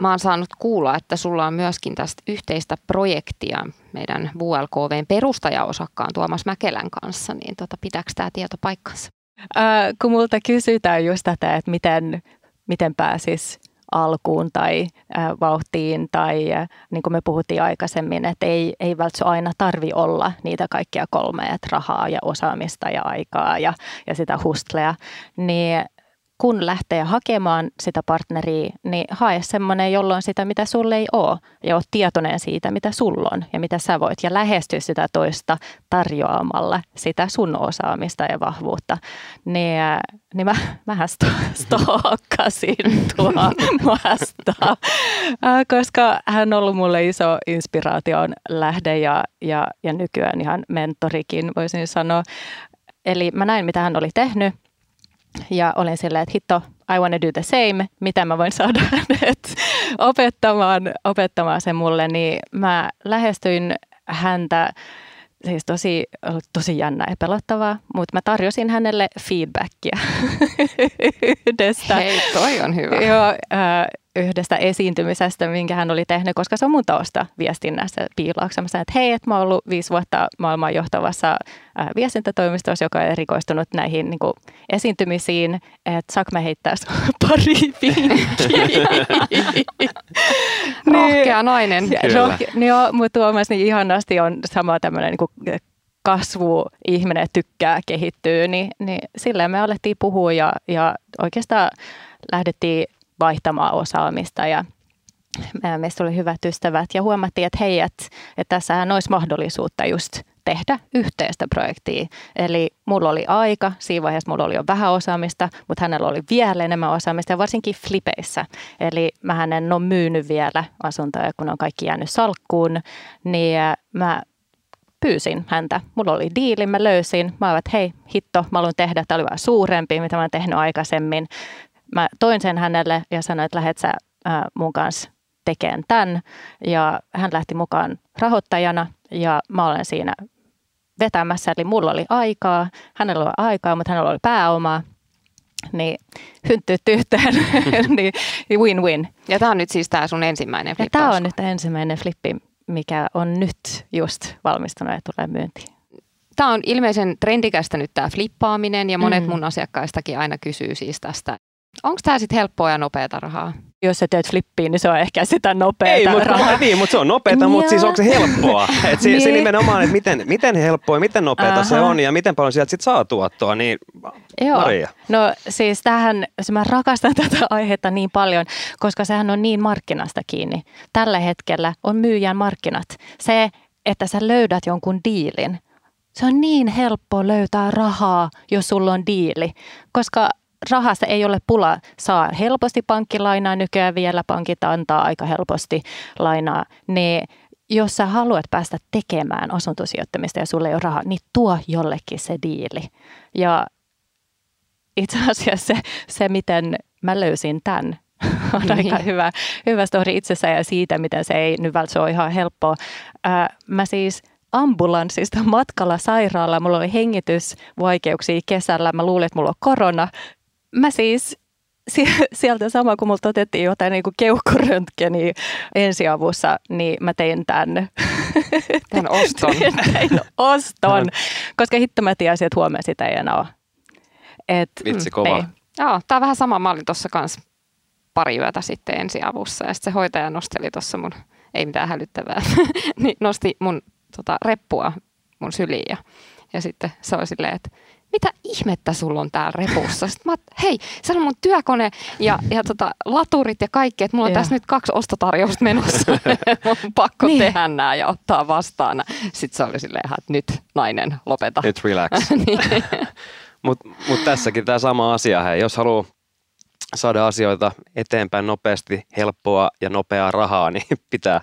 Mä oon saanut kuulla, että sulla on myöskin tästä yhteistä projektia meidän VLKVn perustajaosakkaan Tuomas Mäkelän kanssa, niin tota, pitääkö tämä tieto paikkansa? Äh, kun multa kysytään just tätä, että miten, miten pääsis alkuun tai äh, vauhtiin tai äh, niin kuin me puhuttiin aikaisemmin, että ei, ei välttämättä aina tarvi olla niitä kaikkia kolme, että rahaa ja osaamista ja aikaa ja, ja sitä hustlea, niin kun lähtee hakemaan sitä partneria, niin hae semmoinen, jolloin sitä, mitä sulle ei ole, ja oot tietoinen siitä, mitä sulla on ja mitä sä voit, ja lähesty sitä toista tarjoamalla sitä sun osaamista ja vahvuutta. Niin, äh, niin mä, mähän sto, stokkasin Tuomasta, Äh, koska hän on ollut mulle iso inspiraation lähde ja, ja, ja nykyään ihan mentorikin, voisin sanoa. Eli mä näin, mitä hän oli tehnyt, ja olin silleen, että hitto, I want to do the same, mitä mä voin saada hänet opettamaan, opettamaan sen mulle, niin mä lähestyin häntä, siis tosi, ollut tosi jännä ja pelottavaa, mutta mä tarjosin hänelle feedbackia yhdestä. Hei, toi on hyvä. Joo, äh, yhdestä esiintymisestä, minkä hän oli tehnyt, koska se on mun tausta viestinnässä piilauksessa. Että hei, että mä oon ollut viisi vuotta maailman johtavassa viestintätoimistossa, joka on erikoistunut näihin niin kuin, esiintymisiin, että saanko mä heittää pari vinkkiä. Rohkea nainen. Rohke, niin joo, mutta Tuomas niin ihanasti on sama tämmöinen niin kasvu, ihminen tykkää, kehittyy, niin, niin silleen me alettiin puhua ja, ja oikeastaan lähdettiin vaihtamaan osaamista ja meistä oli hyvät ystävät ja huomattiin, että hei, että, että tässähän olisi mahdollisuutta just tehdä yhteistä projektia. Eli mulla oli aika, siinä vaiheessa mulla oli jo vähän osaamista, mutta hänellä oli vielä enemmän osaamista ja varsinkin flipeissä. Eli mä en ole myynyt vielä asuntoja, kun on kaikki jäänyt salkkuun, niin mä pyysin häntä. Mulla oli diili, mä löysin. Mä olin, että hei, hitto, mä haluan tehdä, tämä oli vähän suurempi, mitä mä oon tehnyt aikaisemmin. Mä toin sen hänelle ja sanoin, että lähdet sä äh, mun kanssa tekemään tämän. Ja hän lähti mukaan rahoittajana ja mä olen siinä vetämässä. Eli mulla oli aikaa, hänellä oli aikaa, mutta hänellä oli pääomaa. Niin hynttyy yhteen, niin win-win. Ja tämä on nyt siis tämä sun ensimmäinen flippaus. Tämä on nyt ensimmäinen flippi, mikä on nyt just valmistunut ja tulee myyntiin. Tämä on ilmeisen trendikästä nyt tämä flippaaminen ja monet mm. mun asiakkaistakin aina kysyy siis tästä. Onko tämä sitten helppoa ja nopeata rahaa? Jos sä teet flippiin, niin se on ehkä sitä nopeata Ei, mutta, rahaa. niin, mutta se on nopeata, mutta siis onko se helppoa? Et se, niin. se nimenomaan, että miten, miten helppoa ja miten nopeata se on ja miten paljon sieltä sit saa tuottoa, niin Joo. Maria. No siis tähän, mä rakastan tätä aihetta niin paljon, koska sehän on niin markkinasta kiinni. Tällä hetkellä on myyjän markkinat. Se, että sä löydät jonkun diilin, se on niin helppo löytää rahaa, jos sulla on diili, koska rahasta ei ole pula. Saa helposti pankkilainaa nykyään vielä, pankit antaa aika helposti lainaa. Niin jos sä haluat päästä tekemään asuntosijoittamista ja sulle ei ole rahaa, niin tuo jollekin se diili. Ja itse asiassa se, se miten mä löysin tämän, on niin. aika hyvä, hyvä story itsessään ja siitä, miten se ei nyt välttämättä ole ihan helppoa. Ää, mä siis ambulanssista matkalla sairaalaan. Mulla oli hengitysvaikeuksia kesällä. Mä luulin, että mulla on korona mä siis sieltä sama, kun mulla otettiin jotain niin keuhkoröntgeniä ensiavussa, niin mä tein tämän. Tämän oston. tein oston, koska hitto mä tiesin, että huomenna sitä ei enää ole. Et, Vitsi kova. Niin. Joo, tää on vähän sama malli tuossa kanssa pari yötä sitten ensiavussa ja sitten se hoitaja nosteli tuossa mun, ei mitään hälyttävää, niin nosti mun tota, reppua mun syliin ja, ja sitten se oli silleen, että mitä ihmettä sulla on täällä repussa? Sitten mä hei, se on mun työkone ja, ja tota, laturit ja kaikki, että mulla on ja. tässä nyt kaksi ostotarjousta menossa. on pakko niin. tehdä nämä ja ottaa vastaan. Sitten se oli silleen, että nyt nainen, lopeta. Nyt relax. niin. Mutta mut tässäkin tämä sama asia, hei, jos haluaa saada asioita eteenpäin nopeasti, helppoa ja nopeaa rahaa, niin pitää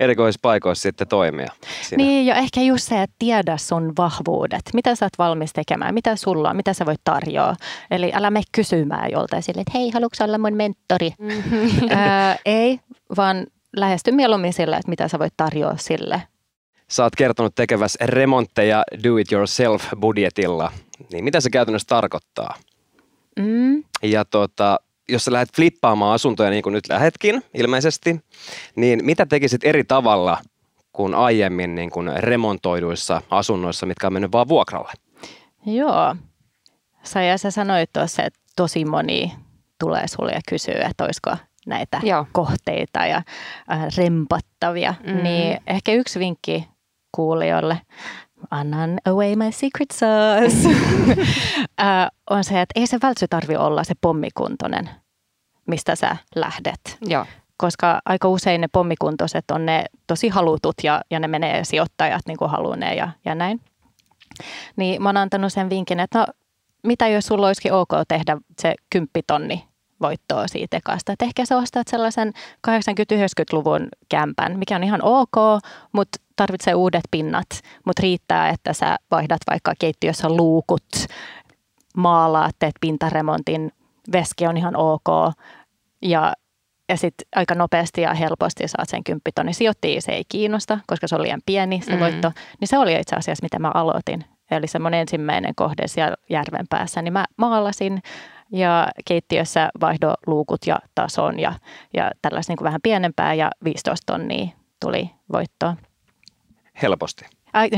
erikoisissa paikoissa sitten toimia. Siinä. Niin, ja ehkä just se, että tiedä sun vahvuudet. Mitä sä oot valmis tekemään, mitä sulla on, mitä sä voit tarjoa. Eli älä me kysymään joltain sille, että hei, haluatko olla mun mentori? Mm-hmm. Ää, ei, vaan lähesty mieluummin sille, että mitä sä voit tarjoa sille. Sä oot kertonut tekeväs remontteja do-it-yourself-budjetilla. Niin mitä se käytännössä tarkoittaa? Mm. Ja tota, jos sä lähdet flippaamaan asuntoja niin kuin nyt lähetkin ilmeisesti, niin mitä tekisit eri tavalla kuin aiemmin niin kuin remontoiduissa asunnoissa, mitkä on mennyt vaan vuokralle? Joo. Sä, ja sä sanoit tuossa, että tosi moni tulee sulle ja kysyy, että olisiko näitä Joo. kohteita ja äh, rempattavia. Mm. Niin ehkä yksi vinkki kuulijoille annan away my secret sauce, on se, että ei se vältsy tarvi olla se pommikuntoinen, mistä sä lähdet. Joo. Koska aika usein ne pommikuntoiset on ne tosi halutut ja, ja ne menee sijoittajat niin kuin haluunee ja, ja näin. Niin mä oon antanut sen vinkin, että no, mitä jos sulla olisikin ok tehdä se kymppitonni voittoa siitä ekasta. Että ehkä sä ostat sellaisen 80-90-luvun kämpän, mikä on ihan ok, mutta tarvitsee uudet pinnat, mutta riittää, että sä vaihdat vaikka keittiössä luukut, maalaat, teet pintaremontin, veski on ihan ok ja ja sitten aika nopeasti ja helposti saat sen kymppitonni. Sijoittiin se ei kiinnosta, koska se oli liian pieni se mm. voitto. Niin se oli itse asiassa, mitä mä aloitin. Eli se mun ensimmäinen kohde siellä järven päässä. Niin mä maalasin ja keittiössä vaihdo luukut ja tason ja, ja tällaista niin kuin vähän pienempää ja 15 tonnia tuli voittoa. Helposti. Ai,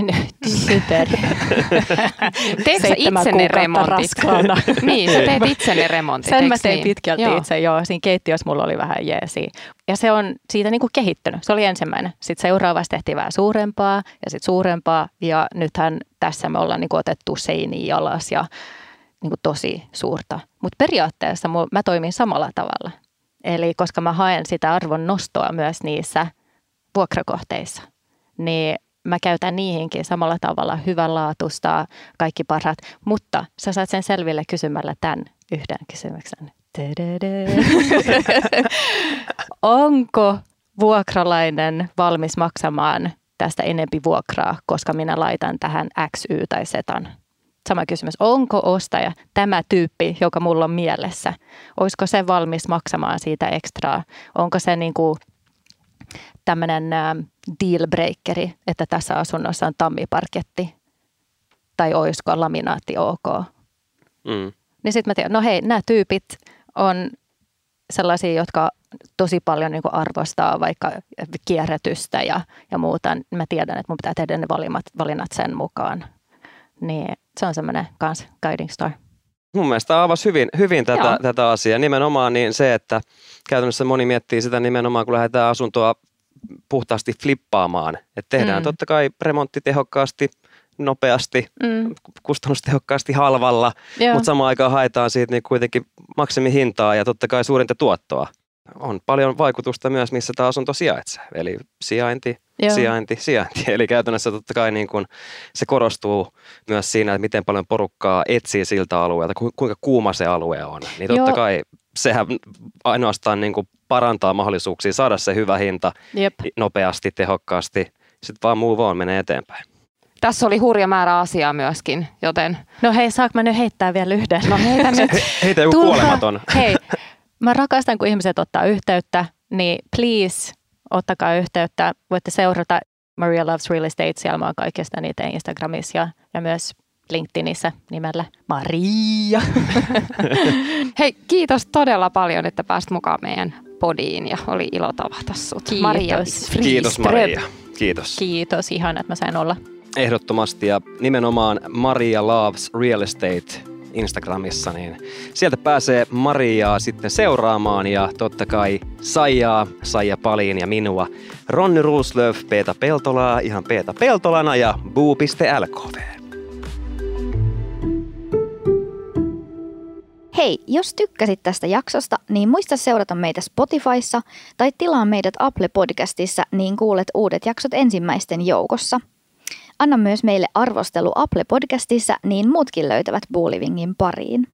super. Teetkö sä itse ne remontit? niin, sä teet itse ne remontit, Sen mä tein niin? pitkälti Joo. itse, joo. Siinä keittiössä mulla oli vähän jeesi. Ja se on siitä niin kuin kehittynyt. Se oli ensimmäinen. Sitten seuraavassa tehtiin vähän suurempaa ja sitten suurempaa. Ja nythän tässä me ollaan niin kuin otettu seiniä alas ja niin kuin tosi suurta. Mutta periaatteessa mä toimin samalla tavalla. Eli koska mä haen sitä arvon nostoa myös niissä vuokrakohteissa, niin mä käytän niihinkin samalla tavalla hyvänlaatuista, kaikki parhaat. Mutta sä saat sen selville kysymällä tämän yhden kysymyksen. Onko vuokralainen valmis maksamaan tästä enempi vuokraa, koska minä laitan tähän X, Y tai Z? Sama kysymys. Onko ostaja tämä tyyppi, joka mulla on mielessä? Olisiko se valmis maksamaan siitä ekstraa? Onko se niin kuin tämmöinen deal breakeri, että tässä asunnossa on tammiparketti? Tai olisiko laminaatti ok? Mm. Niin sitten mä tiedän, no hei, nämä tyypit on sellaisia, jotka tosi paljon niin arvostaa vaikka kierrätystä ja, ja muuta. Mä tiedän, että mun pitää tehdä ne valinnat, valinnat sen mukaan. Niin se on semmoinen kans guiding star. Mun mielestä tämä avasi hyvin, hyvin tätä, Joo. tätä asiaa. Nimenomaan niin se, että käytännössä moni miettii sitä nimenomaan, kun lähdetään asuntoa puhtaasti flippaamaan. Että tehdään Mm. mm. totta kai remontti tehokkaasti, nopeasti, Mm, kustannustehokkaasti halvalla, joo. mutta samaan aikaan haetaan siitä niin kuitenkin maksimihintaa ja totta kai suurinta tuottoa. On paljon vaikutusta myös, missä tämä asunto sijaitsee. Eli sijainti, Joo. sijainti, sijainti. Eli käytännössä totta kai niin kun se korostuu myös siinä, että miten paljon porukkaa etsii siltä alueelta, ku- kuinka kuuma se alue on. Niin totta Joo. kai sehän ainoastaan niin kuin parantaa mahdollisuuksia saada se hyvä hinta Jep. nopeasti, tehokkaasti. Sitten vaan move on, menee eteenpäin. Tässä oli hurja määrä asiaa myöskin, joten No hei, saanko mä nyt heittää vielä yhden? no heitä nyt. Heitä joku Tulkaa- kuolematon. Hei, mä rakastan, kun ihmiset ottaa yhteyttä, niin please ottakaa yhteyttä. Voitte seurata Maria Loves Real Estate, siellä mä oon kaikista niitä Instagramissa ja, ja myös LinkedInissä nimellä Maria. Hei, kiitos todella paljon, että pääsit mukaan meidän podiin ja oli ilo tavata sut. Kiitos. Maria Kiitos. Maria. Kiitos. Kiitos, ihana, että mä sain olla. Ehdottomasti ja nimenomaan Maria Loves Real Estate Instagramissa, niin sieltä pääsee Mariaa sitten seuraamaan ja totta kai Saijaa, Saija Paliin ja minua, Ronni Rulslöf, Peeta Peltolaa, ihan Peeta Peltolana ja buu.lkv. Hei, jos tykkäsit tästä jaksosta, niin muista seurata meitä Spotifyssa tai tilaa meidät Apple Podcastissa, niin kuulet uudet jaksot ensimmäisten joukossa. Anna myös meille arvostelu Apple Podcastissa, niin muutkin löytävät Buulivingin pariin.